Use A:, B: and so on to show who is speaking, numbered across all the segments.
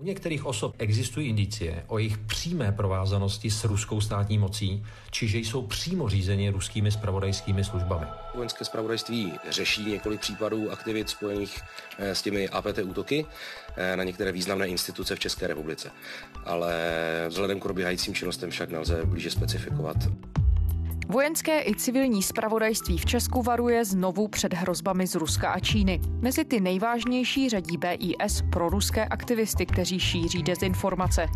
A: U některých osob existují indicie o jejich přímé provázanosti s ruskou státní mocí, čiže jsou přímo řízeni ruskými spravodajskými službami.
B: Vojenské spravodajství řeší několik případů aktivit spojených eh, s těmi APT útoky eh, na některé významné instituce v České republice. Ale vzhledem k probíhajícím činnostem však nelze blíže specifikovat.
C: Vojenské i civilní spravodajství v Česku varuje znovu před hrozbami z Ruska a Číny. Mezi ty nejvážnější řadí BIS pro ruské aktivisty, kteří šíří dezinformace.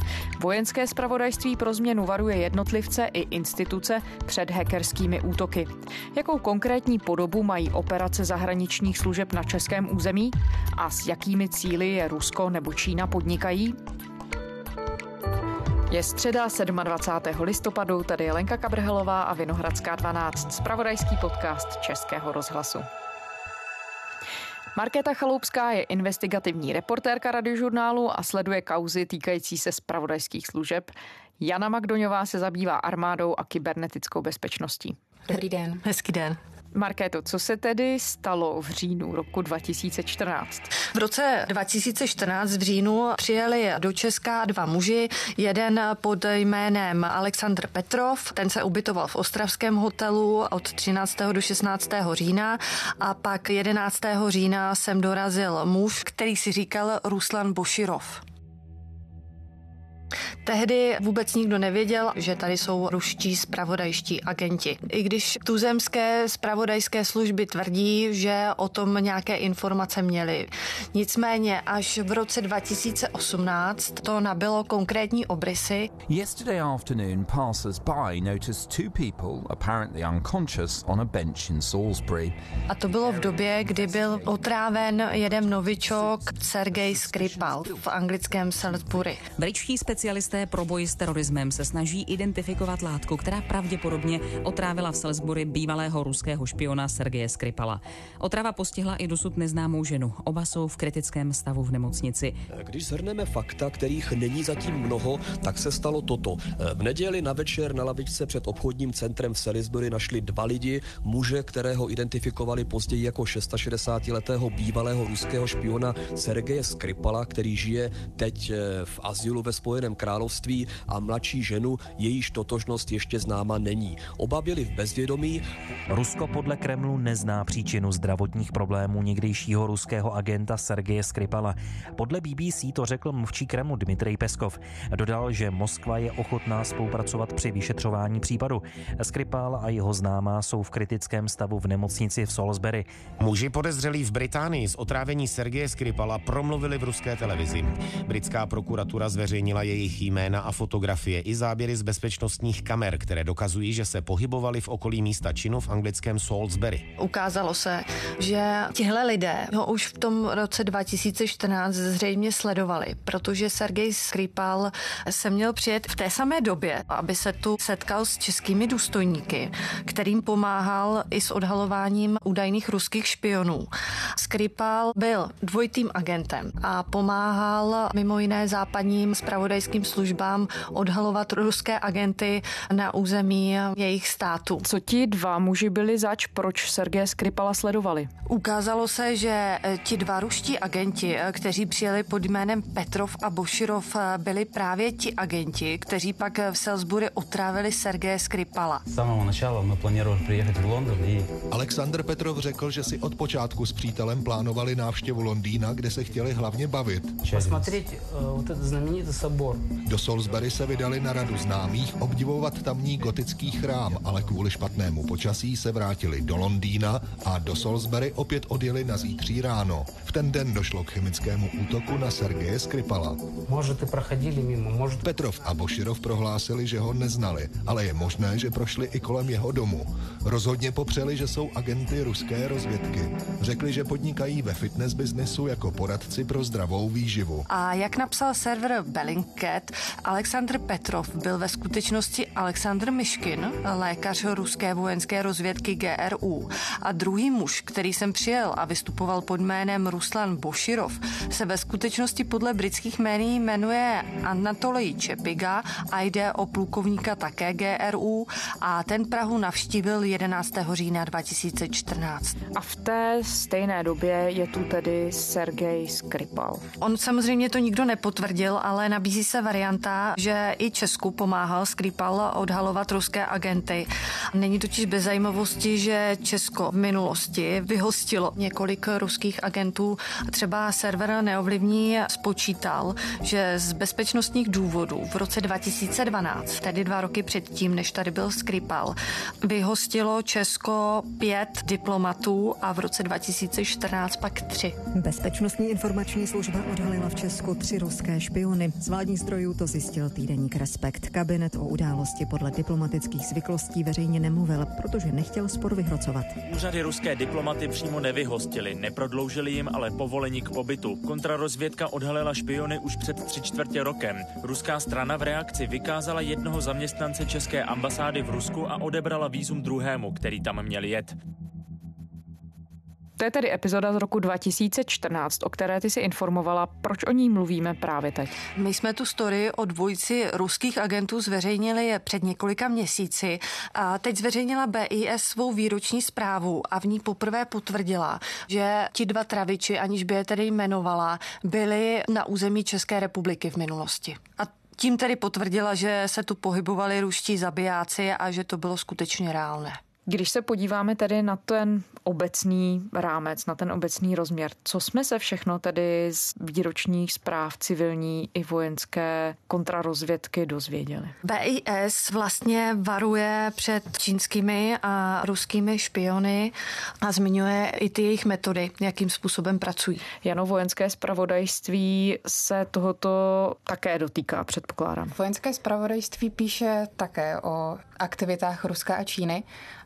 C: Vojenské spravodajství pro změnu varuje jednotlivce i instituce před hackerskými útoky. Jakou konkrétní podobu mají operace zahraničních služeb na českém území a s jakými cíly je Rusko nebo Čína podnikají? Je středa 27. listopadu, tady je Lenka Kabrhelová a Vinohradská 12, spravodajský podcast Českého rozhlasu. Markéta Chaloupská je investigativní reportérka radiožurnálu a sleduje kauzy týkající se spravodajských služeb. Jana Magdoňová se zabývá armádou a kybernetickou bezpečností.
D: Dobrý den.
E: Hezký den.
C: Markéto, co se tedy stalo v říjnu roku 2014?
E: V roce 2014 v říjnu přijeli do Česka dva muži, jeden pod jménem Aleksandr Petrov, ten se ubytoval v Ostravském hotelu od 13. do 16. října a pak 11. října sem dorazil muž, který si říkal Ruslan Boširov. Tehdy vůbec nikdo nevěděl, že tady jsou ruští spravodajští agenti. I když tuzemské spravodajské služby tvrdí, že o tom nějaké informace měli. Nicméně až v roce 2018 to nabylo konkrétní obrysy.
F: Yesterday afternoon, passers-by noticed two people apparently unconscious on a bench in Salisbury.
E: A to bylo v době, kdy byl otráven jeden novičok Sergej Skripal v anglickém Salisbury.
D: Britští specialisté pro boj s terorismem se snaží identifikovat látku, která pravděpodobně otrávila v Salisbury bývalého ruského špiona Sergeje Skripala. Otrava postihla i dosud neznámou ženu. Oba jsou v kritickém stavu v nemocnici.
G: Když zhrneme fakta, kterých není zatím mnoho, tak se stalo toto. V neděli na večer na lavičce před obchodním centrem v Salisbury našli dva lidi, muže, kterého identifikovali později jako 66-letého bývalého ruského špiona Sergeje Skripala, který žije teď eh, v azylu ve Spojeném království a mladší ženu, jejíž totožnost ještě známa není. Oba byli v bezvědomí.
H: Rusko podle Kremlu nezná příčinu zdravotních problémů někdejšího ruského agenta Sergeje Skripala. Podle BBC to řekl mluvčí Kremlu Dmitrij Peskov. Dodal, že Moskva je ochotná spolupracovat při vyšetřování případu. Skripal a jeho známá jsou v kritickém stavu v nemocnici v Salisbury.
I: Muži podezřelí v Británii z otrávení Sergeje Skripala promluvili v ruské televizi. Britská prokuratura zveřejnila jejich jména a fotografie i záběry z bezpečnostních kamer, které dokazují, že se pohybovali v okolí místa činu v anglickém Salisbury.
E: Ukázalo se, že tihle lidé ho už v tom roce 2014 zřejmě sledovali, protože Sergej Skripal se měl přijet v té samé době, aby se tu setkal s českými důstojníky, kterým pomáhal i s odhalováním údajných ruských špionů. Skripal byl dvojitým agentem a pomáhal mimo jiné západním spravodajským službám odhalovat ruské agenty na území jejich státu.
C: Co ti dva muži byli zač, proč Sergeje Skripala sledovali?
E: Ukázalo se, že ti dva ruští agenti, kteří přijeli pod jménem Petrov a Boširov, byli právě ti agenti, kteří pak v Salisbury otrávili Sergeje Skripala.
J: Z samého начала мы планировали приехать в Лондон и...
K: Aleksandr Petrov řekl, že si od počátku s přítelem plánovali návštěvu Londýna, kde se chtěli hlavně bavit.
J: Посмотреть э, вот этот знаменитый собор.
K: Do Salisbury se vydali na radu známých obdivovat tamní gotický chrám, ale kvůli špatnému počasí se vrátili do Londýna a do Salisbury opět odjeli na zítří ráno. V ten den došlo k chemickému útoku na Sergeje Skripala.
J: Prochodili mimo.
K: Petrov a Boširov prohlásili, že ho neznali, ale je možné, že prošli i kolem jeho domu. Rozhodně popřeli, že jsou agenty ruské rozvědky. Řekli, že podnikají ve fitness biznesu jako poradci pro zdravou výživu.
E: A jak napsal server Bellingcat, Aleksandr Petrov byl ve skutečnosti Aleksandr Myškin, lékař ruské vojenské rozvědky GRU. A druhý muž, který jsem přijel a vystupoval pod jménem Ruslan Boširov, se ve skutečnosti podle britských médií jmenuje Anatolij Čepiga a jde o plukovníka také GRU a ten Prahu navštívil 11. října 2014.
C: A v té stejné době je tu tedy Sergej Skripal.
E: On samozřejmě to nikdo nepotvrdil, ale nabízí se varianta, že i Česku pomáhal Skripal odhalovat ruské agenty. Není totiž bez zajímavosti, že Česko v minulosti vyhostilo několik ruských agentů. Třeba server Neovlivní spočítal, že z bezpečnostních důvodů v roce 2012, tedy dva roky předtím, než tady byl Skripal, vyhostilo Česko pět diplomatů a v roce 2014 pak tři.
L: Bezpečnostní informační služba odhalila v Česku tři ruské špiony. Z vládních zdrojů to zjistil týdeník Respekt. Kabinet o události podle diplomatických zvyklostí veřejně nemluvil, protože nechtěl spor vyhrocovat.
M: Úřady ruské diplomaty přímo nevyhostili, neprodloužili jim ale povolení k pobytu. Kontrarozvědka odhalila špiony už před tři čtvrtě rokem. Ruská strana v reakci vykázala jednoho zaměstnance české ambasády v Rusku a odebrala výzum druhému, který tam měl jet.
C: To je tedy epizoda z roku 2014, o které ty si informovala. Proč o ní mluvíme právě teď?
E: My jsme tu story o dvojici ruských agentů zveřejnili před několika měsíci a teď zveřejnila BIS svou výroční zprávu a v ní poprvé potvrdila, že ti dva traviči, aniž by je tedy jmenovala, byli na území České republiky v minulosti. A tím tedy potvrdila, že se tu pohybovali ruští zabijáci a že to bylo skutečně reálné.
C: Když se podíváme tedy na ten obecný rámec, na ten obecný rozměr, co jsme se všechno tedy z výročních zpráv civilní i vojenské kontrarozvědky dozvěděli?
E: BIS vlastně varuje před čínskými a ruskými špiony a zmiňuje i ty jejich metody, jakým způsobem pracují.
C: Jano, vojenské spravodajství se tohoto také dotýká, předpokládám.
N: Vojenské spravodajství píše také o aktivitách Ruska a Číny.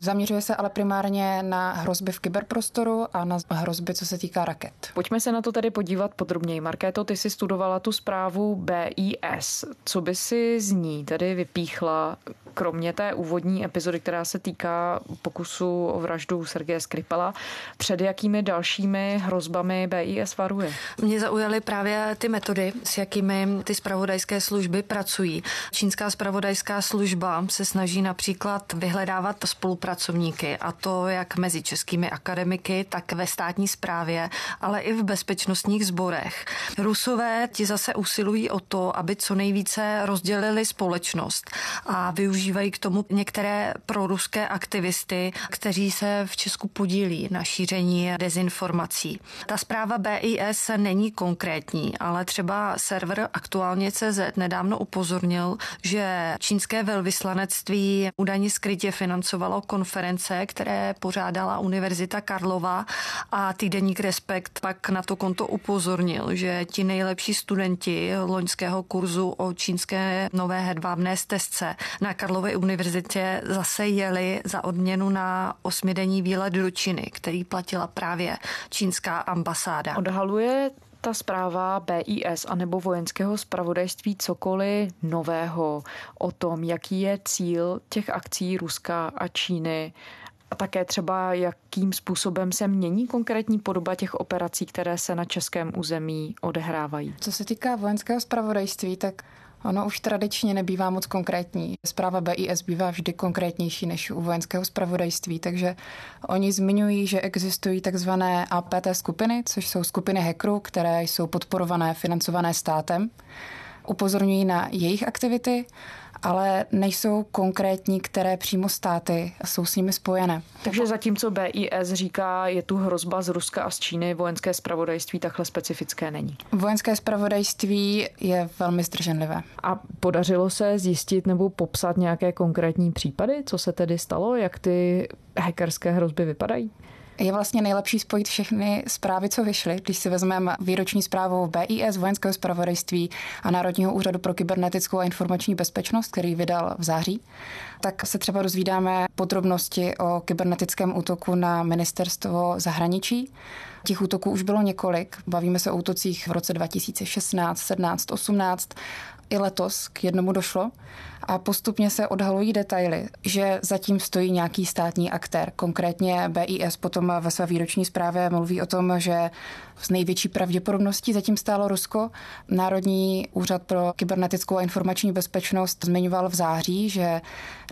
N: Zaměřuje se ale primárně na hrozby v kyberprostoru a na hrozby, co se týká raket.
C: Pojďme se na to tady podívat podrobněji. Markéto, ty si studovala tu zprávu BIS. Co by si z ní tedy vypíchla, kromě té úvodní epizody, která se týká pokusu o vraždu Sergeje Skripala, před jakými dalšími hrozbami BIS varuje?
E: Mě zaujaly právě ty metody, s jakými ty spravodajské služby pracují. Čínská spravodajská služba se snaží například vyhledávat spolupracovníky a to jak mezi českými akademiky, tak ve státní správě, ale i v bezpečnostních sborech. Rusové ti zase usilují o to, aby co nejvíce rozdělili společnost a využívají k tomu některé proruské aktivisty, kteří se v Česku podílí na šíření dezinformací. Ta zpráva BIS není konkrétní, ale třeba server aktuálně CZ nedávno upozornil, že čínské velvyslanectví údajně skrytě financovalo konference, které pořádala Univerzita Karlova a týdeník Respekt pak na to konto upozornil, že ti nejlepší studenti loňského kurzu o čínské nové hedvábné stezce na Karlově univerzitě zase jeli za odměnu na osmidenní výlet do Číny, který platila právě čínská ambasáda.
C: Odhaluje ta zpráva BIS anebo vojenského spravodajství cokoliv nového o tom, jaký je cíl těch akcí Ruska a Číny a také třeba jakým způsobem se mění konkrétní podoba těch operací, které se na českém území odehrávají.
N: Co se týká vojenského spravodajství, tak Ono už tradičně nebývá moc konkrétní. Zpráva BIS bývá vždy konkrétnější než u vojenského spravodajství, takže oni zmiňují, že existují takzvané APT skupiny, což jsou skupiny hackerů, které jsou podporované, financované státem. Upozorňují na jejich aktivity ale nejsou konkrétní, které přímo státy jsou s nimi spojené.
C: Takže zatímco BIS říká, je tu hrozba z Ruska a z Číny, vojenské spravodajství takhle specifické není.
N: Vojenské spravodajství je velmi zdrženlivé.
C: A podařilo se zjistit nebo popsat nějaké konkrétní případy, co se tedy stalo, jak ty hackerské hrozby vypadají?
N: Je vlastně nejlepší spojit všechny zprávy, co vyšly. Když si vezmeme výroční zprávu BIS, Vojenského zpravodajství a Národního úřadu pro kybernetickou a informační bezpečnost, který vydal v září, tak se třeba dozvídáme podrobnosti o kybernetickém útoku na ministerstvo zahraničí. Těch útoků už bylo několik. Bavíme se o útocích v roce 2016, 17, 18 i letos k jednomu došlo a postupně se odhalují detaily, že zatím stojí nějaký státní aktér. Konkrétně BIS potom ve své výroční zprávě mluví o tom, že s největší pravděpodobností zatím stálo Rusko. Národní úřad pro kybernetickou a informační bezpečnost zmiňoval v září, že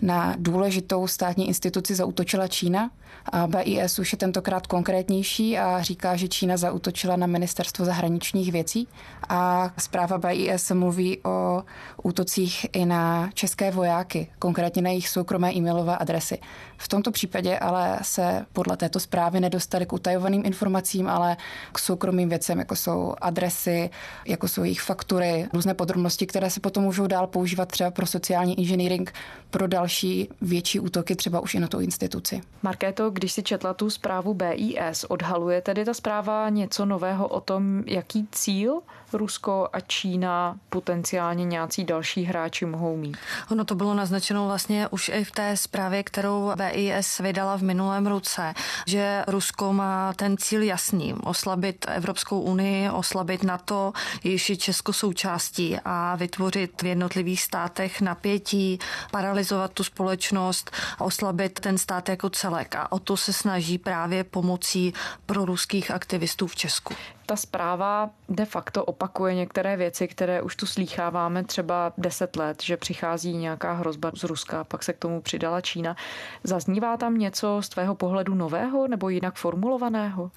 N: na důležitou státní instituci zautočila Čína. A BIS už je tentokrát konkrétnější a říká, že Čína zautočila na ministerstvo zahraničních věcí. A zpráva BIS mluví o útocích i na české vojáky, konkrétně na jejich soukromé e-mailové adresy. V tomto případě ale se podle této zprávy nedostali k utajovaným informacím, ale k soukromým věcem, jako jsou adresy, jako jsou jejich faktury, různé podrobnosti, které se potom můžou dál používat třeba pro sociální engineering, pro další větší útoky, třeba už i na tu instituci.
C: Markéto, když si četla tu zprávu BIS, odhaluje tedy ta zpráva něco nového o tom, jaký cíl Rusko a Čína potenciálně nějací další hráči mohou mít?
E: Ono to bylo naznačeno vlastně už i v té zprávě, kterou BIS vydala v minulém roce, že Rusko má ten cíl jasný, oslabit Evropskou unii, oslabit NATO, je Česko součástí a vytvořit v jednotlivých státech napětí, paralizovat tu společnost, oslabit ten stát jako celek. A o to se snaží právě pomocí proruských aktivistů v Česku
C: ta zpráva de facto opakuje některé věci, které už tu slýcháváme třeba deset let, že přichází nějaká hrozba z Ruska, pak se k tomu přidala Čína. Zaznívá tam něco z tvého pohledu nového nebo jinak formulovaného?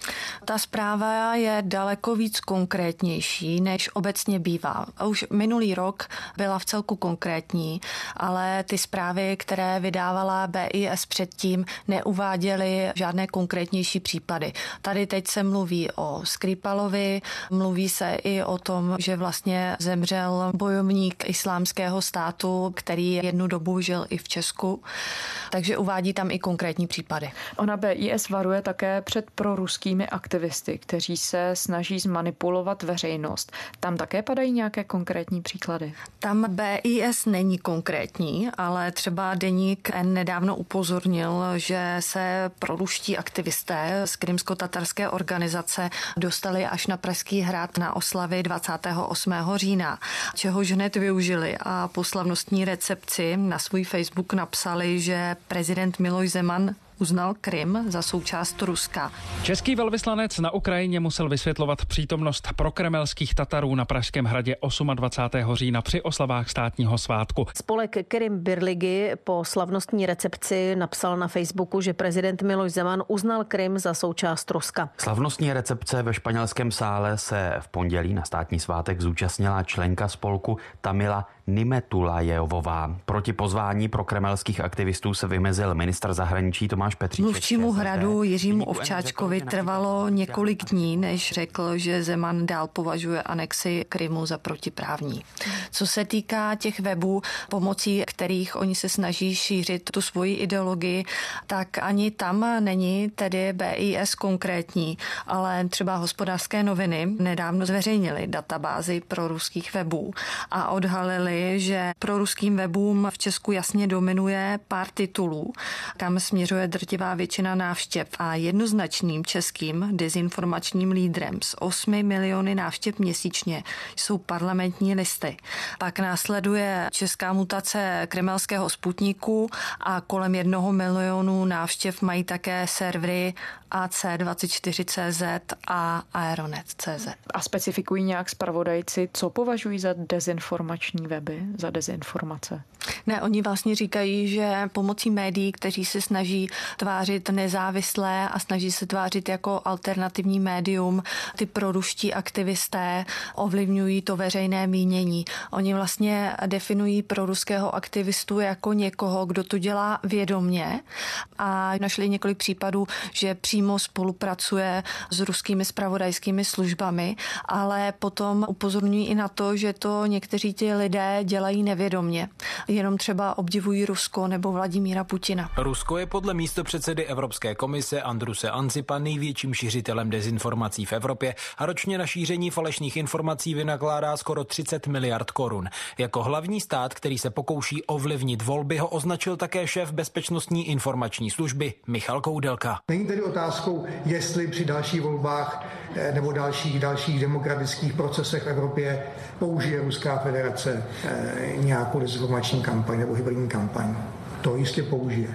E: Ta zpráva je daleko víc konkrétnější, než obecně bývá. Už minulý rok byla v celku konkrétní, ale ty zprávy, které vydávala BIS předtím, neuváděly žádné konkrétnější případy. Tady teď se mluví o Skripalu, Královi. Mluví se i o tom, že vlastně zemřel bojovník islámského státu, který jednu dobu žil i v Česku. Takže uvádí tam i konkrétní případy.
C: Ona BIS varuje také před proruskými aktivisty, kteří se snaží zmanipulovat veřejnost. Tam také padají nějaké konkrétní příklady?
E: Tam BIS není konkrétní, ale třeba deník N nedávno upozornil, že se proruští aktivisté z krymsko-tatarské organizace dostali až na Pražský hrad na oslavy 28. října, čehož hned využili a po slavnostní recepci na svůj Facebook napsali, že prezident Miloš Zeman uznal Krym za součást Ruska.
O: Český velvyslanec na Ukrajině musel vysvětlovat přítomnost prokremelských Tatarů na Pražském hradě 28. října při oslavách státního svátku.
P: Spolek Krym Birligy po slavnostní recepci napsal na Facebooku, že prezident Miloš Zeman uznal Krym za součást Ruska.
Q: Slavnostní recepce ve španělském sále se v pondělí na státní svátek zúčastnila členka spolku Tamila Nimetulajevová. Proti pozvání pro kremelských aktivistů se vymezil ministr zahraničí Tomáš Petříček.
E: Mluvčímu hradu Jiřímu Ovčáčkovi trvalo několik dní, než řekl, že Zeman dál považuje anexi Krymu za protiprávní. Co se týká těch webů, pomocí kterých oni se snaží šířit tu svoji ideologii, tak ani tam není tedy BIS konkrétní, ale třeba hospodářské noviny nedávno zveřejnili databázy pro ruských webů a odhalili že pro ruským webům v Česku jasně dominuje pár titulů, kam směřuje drtivá většina návštěv a jednoznačným českým dezinformačním lídrem s 8 miliony návštěv měsíčně jsou parlamentní listy. Pak následuje česká mutace kremelského sputníku a kolem jednoho milionu návštěv mají také servery AC24CZ a Aeronet.cz.
C: A specifikují nějak zpravodajci, co považují za dezinformační weby, za dezinformace?
E: Ne, oni vlastně říkají, že pomocí médií, kteří se snaží tvářit nezávislé a snaží se tvářit jako alternativní médium, ty proruští aktivisté ovlivňují to veřejné mínění. Oni vlastně definují proruského aktivistu jako někoho, kdo to dělá vědomně a našli několik případů, že přímo spolupracuje s ruskými spravodajskými službami, ale potom upozorňují i na to, že to někteří ti lidé dělají nevědomně. Jenom jenom třeba obdivují Rusko nebo Vladimíra Putina.
R: Rusko je podle místo předsedy Evropské komise Andruse Ancipa největším šířitelem dezinformací v Evropě a ročně na šíření falešných informací vynakládá skoro 30 miliard korun. Jako hlavní stát, který se pokouší ovlivnit volby, ho označil také šéf bezpečnostní informační služby Michal Koudelka.
S: Není tedy otázkou, jestli při dalších volbách eh, nebo dalších, dalších demokratických procesech v Evropě použije Ruská federace eh, nějakou dezinformační kampaň nebo hybridní kampaň. To jistě použije.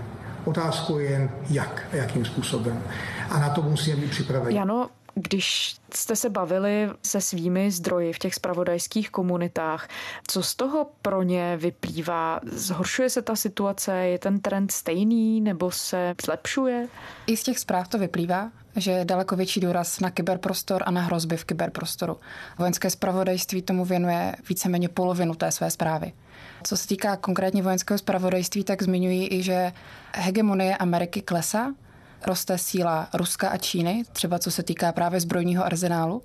S: Otázkou je jen jak a jakým způsobem. A na to musíme být připraveni.
C: Jano, když jste se bavili se svými zdroji v těch spravodajských komunitách, co z toho pro ně vyplývá? Zhoršuje se ta situace? Je ten trend stejný nebo se zlepšuje?
N: I z těch zpráv to vyplývá, že je daleko větší důraz na kyberprostor a na hrozby v kyberprostoru. Vojenské spravodajství tomu věnuje víceméně polovinu té své zprávy. Co se týká konkrétně vojenského spravodajství, tak zmiňují i, že hegemonie Ameriky klesá, roste síla Ruska a Číny, třeba co se týká právě zbrojního arzenálu.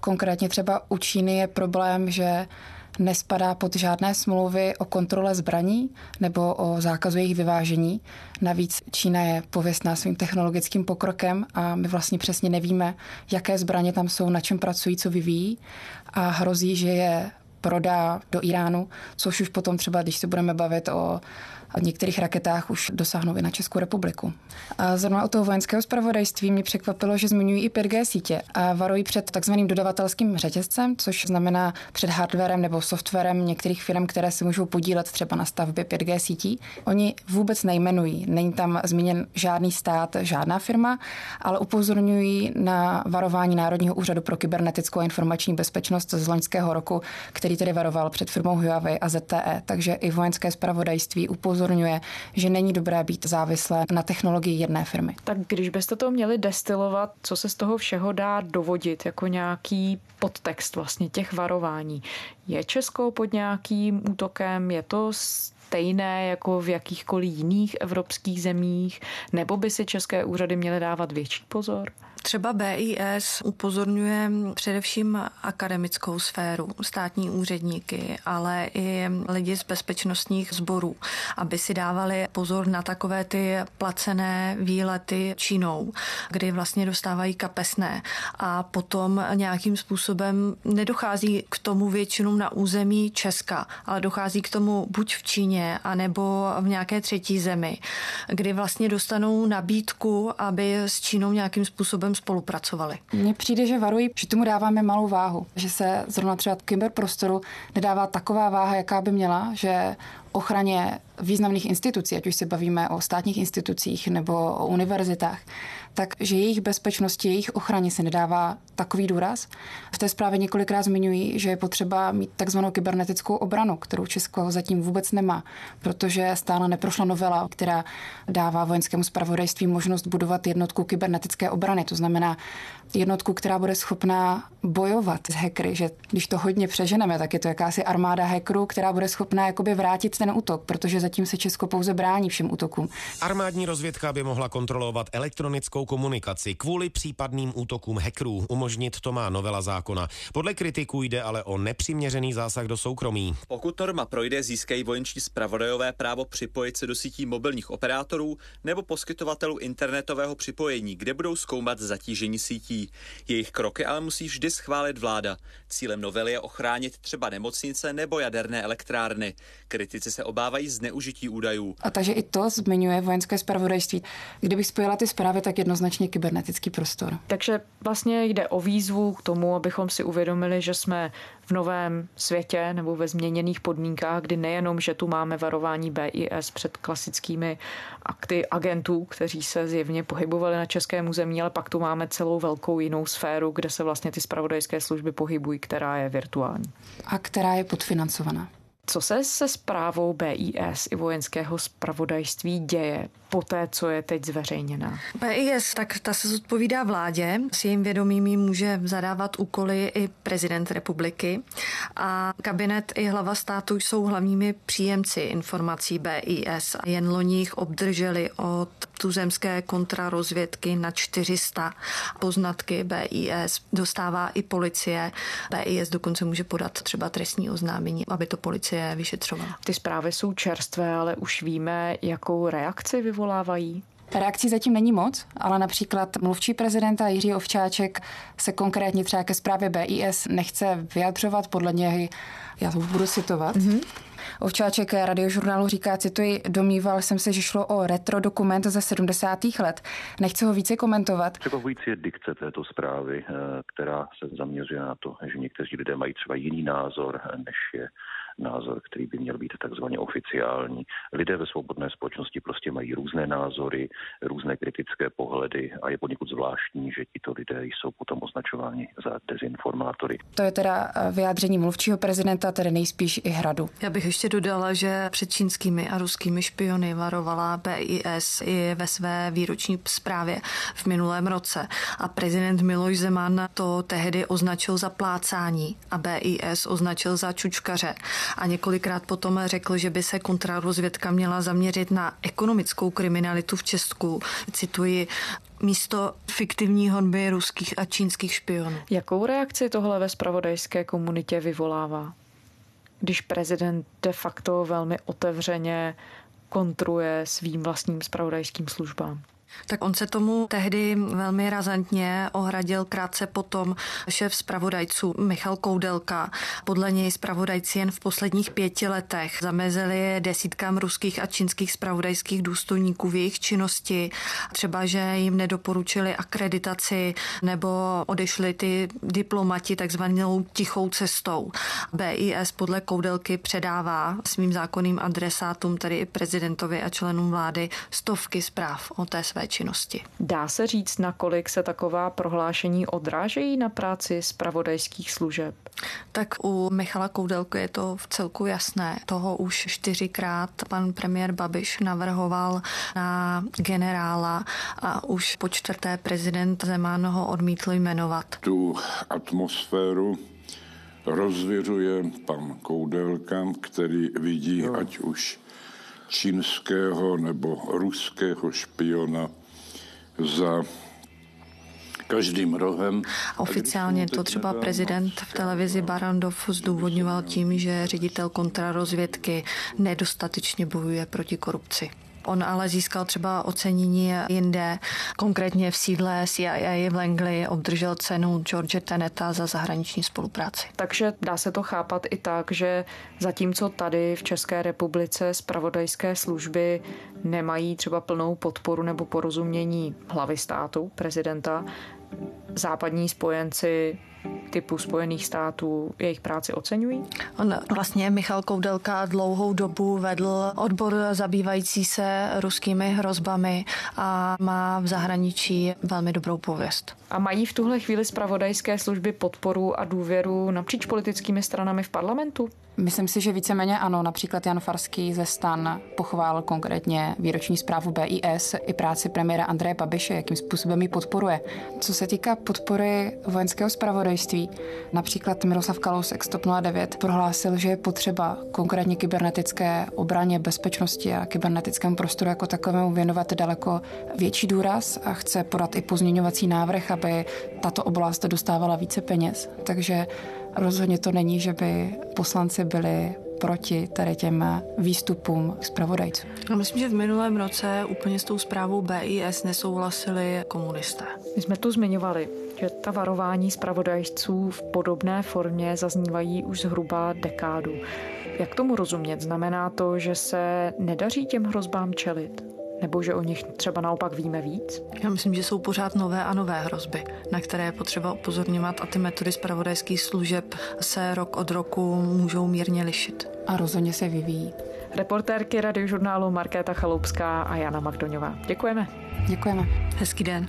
N: Konkrétně třeba u Číny je problém, že nespadá pod žádné smlouvy o kontrole zbraní nebo o zákazu jejich vyvážení. Navíc Čína je pověstná svým technologickým pokrokem a my vlastně přesně nevíme, jaké zbraně tam jsou, na čem pracují, co vyvíjí a hrozí, že je prodá do Iránu, což už potom třeba, když se budeme bavit o v některých raketách už dosáhnou i na Českou republiku. A zrovna u toho vojenského zpravodajství mě překvapilo, že zmiňují i 5G sítě a varují před takzvaným dodavatelským řetězcem, což znamená před hardwarem nebo softwarem některých firm, které se můžou podílet třeba na stavbě 5G sítí. Oni vůbec nejmenují, není tam zmíněn žádný stát, žádná firma, ale upozorňují na varování Národního úřadu pro kybernetickou a informační bezpečnost z loňského roku, který tedy varoval před firmou Huawei a ZTE. Takže i vojenské zpravodajství upozorňují upozorňuje, že není dobré být závislé na technologii jedné firmy.
C: Tak když byste to měli destilovat, co se z toho všeho dá dovodit jako nějaký podtext vlastně těch varování? Je Česko pod nějakým útokem? Je to stejné jako v jakýchkoliv jiných evropských zemích? Nebo by si české úřady měly dávat větší pozor?
E: Třeba BIS upozorňuje především akademickou sféru, státní úředníky, ale i lidi z bezpečnostních sborů, aby si dávali pozor na takové ty placené výlety Čínou, kdy vlastně dostávají kapesné. A potom nějakým způsobem nedochází k tomu většinou na území Česka, ale dochází k tomu buď v Číně, anebo v nějaké třetí zemi, kdy vlastně dostanou nabídku, aby s Čínou nějakým způsobem spolupracovali.
N: Mně přijde, že varují, že tomu dáváme malou váhu, že se zrovna třeba kyberprostoru nedává taková váha, jaká by měla, že ochraně významných institucí, ať už se bavíme o státních institucích nebo o univerzitách, takže jejich bezpečnosti, jejich ochraně se nedává takový důraz. V té zprávě několikrát zmiňují, že je potřeba mít takzvanou kybernetickou obranu, kterou Česko zatím vůbec nemá, protože stále neprošla novela, která dává vojenskému spravodajství možnost budovat jednotku kybernetické obrany. To znamená jednotku, která bude schopná bojovat s hackery, že když to hodně přeženeme, tak je to jakási armáda hackerů, která bude schopná jakoby vrátit ten útok, protože zatím se Česko pouze brání všem útokům.
I: Armádní rozvědka by mohla kontrolovat elektronickou komunikaci kvůli případným útokům hackerů. Umožnit to má novela zákona. Podle kritiků jde ale o nepřiměřený zásah do soukromí.
T: Pokud norma projde, získají vojenční zpravodajové právo připojit se do sítí mobilních operátorů nebo poskytovatelů internetového připojení, kde budou zkoumat zatížení sítí. Jejich kroky ale musí vždy schválit vláda. Cílem novely je ochránit třeba nemocnice nebo jaderné elektrárny. Kritici se obávají zneužití údajů.
N: A takže i to zmiňuje vojenské zpravodajství. Kdybych spojila ty zprávy, tak jednoznačně kybernetický prostor.
C: Takže vlastně jde o výzvu k tomu, abychom si uvědomili, že jsme v novém světě nebo ve změněných podmínkách, kdy nejenom, že tu máme varování BIS před klasickými akty agentů, kteří se zjevně pohybovali na českém území, ale pak tu máme celou velkou jinou sféru, kde se vlastně ty spravodajské služby pohybují, která je virtuální.
N: A která je podfinancovaná.
C: Co se se zprávou BIS i vojenského spravodajství děje? Po té, co je teď zveřejněná?
E: PIS, tak ta se zodpovídá vládě. S jejím vědomím může zadávat úkoly i prezident republiky a kabinet i hlava státu jsou hlavními příjemci informací BIS. Jen loni jich obdrželi od tuzemské kontrarozvědky na 400 poznatky BIS. Dostává i policie. BIS dokonce může podat třeba trestní oznámení, aby to policie vyšetřovala.
C: Ty zprávy jsou čerstvé, ale už víme, jakou reakci vyvolávají.
N: Reakcí zatím není moc, ale například mluvčí prezidenta Jiří Ovčáček se konkrétně třeba ke zprávě BIS nechce vyjadřovat, podle něj, já to budu citovat, mm-hmm. Ovčáček radiožurnálu říká, cituji, domníval jsem se, že šlo o retro dokument ze 70. let. Nechci ho více komentovat.
U: Překvapující je dikce této zprávy, eh, která se zaměřuje na to, že někteří lidé mají třeba jiný názor, než je názor, který by měl být takzvaně oficiální. Lidé ve svobodné společnosti prostě mají různé názory, různé kritické pohledy a je poněkud zvláštní, že tito lidé jsou potom označováni za dezinformátory.
N: To je teda eh, vyjádření mluvčího prezidenta, tedy nejspíš i hradu.
E: Já bych ještě dodala, že před čínskými a ruskými špiony varovala BIS i ve své výroční zprávě v minulém roce. A prezident Miloš Zeman to tehdy označil za plácání a BIS označil za čučkaře a několikrát potom řekl, že by se kontrarozvědka měla zaměřit na ekonomickou kriminalitu v Česku. Cituji, místo fiktivní honby ruských a čínských špionů.
C: Jakou reakci tohle ve spravodajské komunitě vyvolává? Když prezident de facto velmi otevřeně kontruje svým vlastním spravodajským službám.
E: Tak on se tomu tehdy velmi razantně ohradil krátce potom šéf zpravodajců Michal Koudelka. Podle něj zpravodajci jen v posledních pěti letech zamezili desítkám ruských a čínských zpravodajských důstojníků v jejich činnosti. Třeba, že jim nedoporučili akreditaci nebo odešli ty diplomati takzvanou tichou cestou. BIS podle Koudelky předává svým zákonným adresátům, tedy i prezidentovi a členům vlády, stovky zpráv o té své činnosti.
C: Dá se říct, nakolik se taková prohlášení odrážejí na práci zpravodajských služeb?
E: Tak u Michala Koudelky je to v celku jasné. Toho už čtyřikrát pan premiér Babiš navrhoval na generála a už po čtvrté prezident Zeman ho odmítl jmenovat.
V: Tu atmosféru rozvěřuje pan Koudelka, který vidí no. ať už čínského nebo ruského špiona za každým rohem.
E: Oficiálně to třeba prezident v televizi Barandov zdůvodňoval tím, že ředitel kontrarozvědky nedostatečně bojuje proti korupci. On ale získal třeba ocenění jinde, konkrétně v sídle CIA v Langley obdržel cenu George Teneta za zahraniční spolupráci.
C: Takže dá se to chápat i tak, že zatímco tady v České republice spravodajské služby nemají třeba plnou podporu nebo porozumění hlavy státu, prezidenta, západní spojenci typu Spojených států jejich práci oceňují?
E: On vlastně Michal Koudelka dlouhou dobu vedl odbor zabývající se ruskými hrozbami a má v zahraničí velmi dobrou pověst.
C: A mají v tuhle chvíli zpravodajské služby podporu a důvěru napříč politickými stranami v parlamentu?
N: Myslím si, že víceméně ano. Například Jan Farský ze stan pochválil konkrétně výroční zprávu BIS i práci premiéra Andreje Babiše, jakým způsobem ji podporuje. Co se týká podpory vojenského zpravodajství, například Miroslav Kalous ex 09 prohlásil, že je potřeba konkrétně kybernetické obraně, bezpečnosti a kybernetickému prostoru jako takovému věnovat daleko větší důraz a chce podat i pozměňovací návrh, aby tato oblast dostávala více peněz. Takže Rozhodně to není, že by poslanci byli proti tady těm výstupům zpravodajců.
E: Já myslím, že v minulém roce úplně s tou zprávou BIS nesouhlasili komunisté.
C: My jsme tu zmiňovali, že ta varování zpravodajců v podobné formě zaznívají už zhruba dekádu. Jak tomu rozumět? Znamená to, že se nedaří těm hrozbám čelit? Nebo že o nich třeba naopak víme víc?
E: Já myslím, že jsou pořád nové a nové hrozby, na které je potřeba upozorňovat a ty metody zpravodajských služeb se rok od roku můžou mírně lišit.
N: A rozhodně se vyvíjí.
C: Reportérky radiožurnálu Markéta Chaloupská a Jana Magdoňová. Děkujeme.
N: Děkujeme.
E: Hezký den.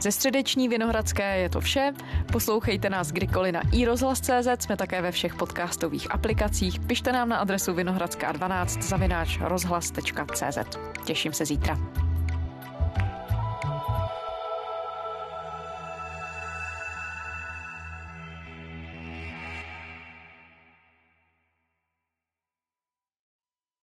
C: Ze středeční Vinohradské je to vše. Poslouchejte nás kdykoliv na iRozhlas.cz, jsme také ve všech podcastových aplikacích. Pište nám na adresu vinohradská12 zavináč rozhlas.cz. Těším se zítra.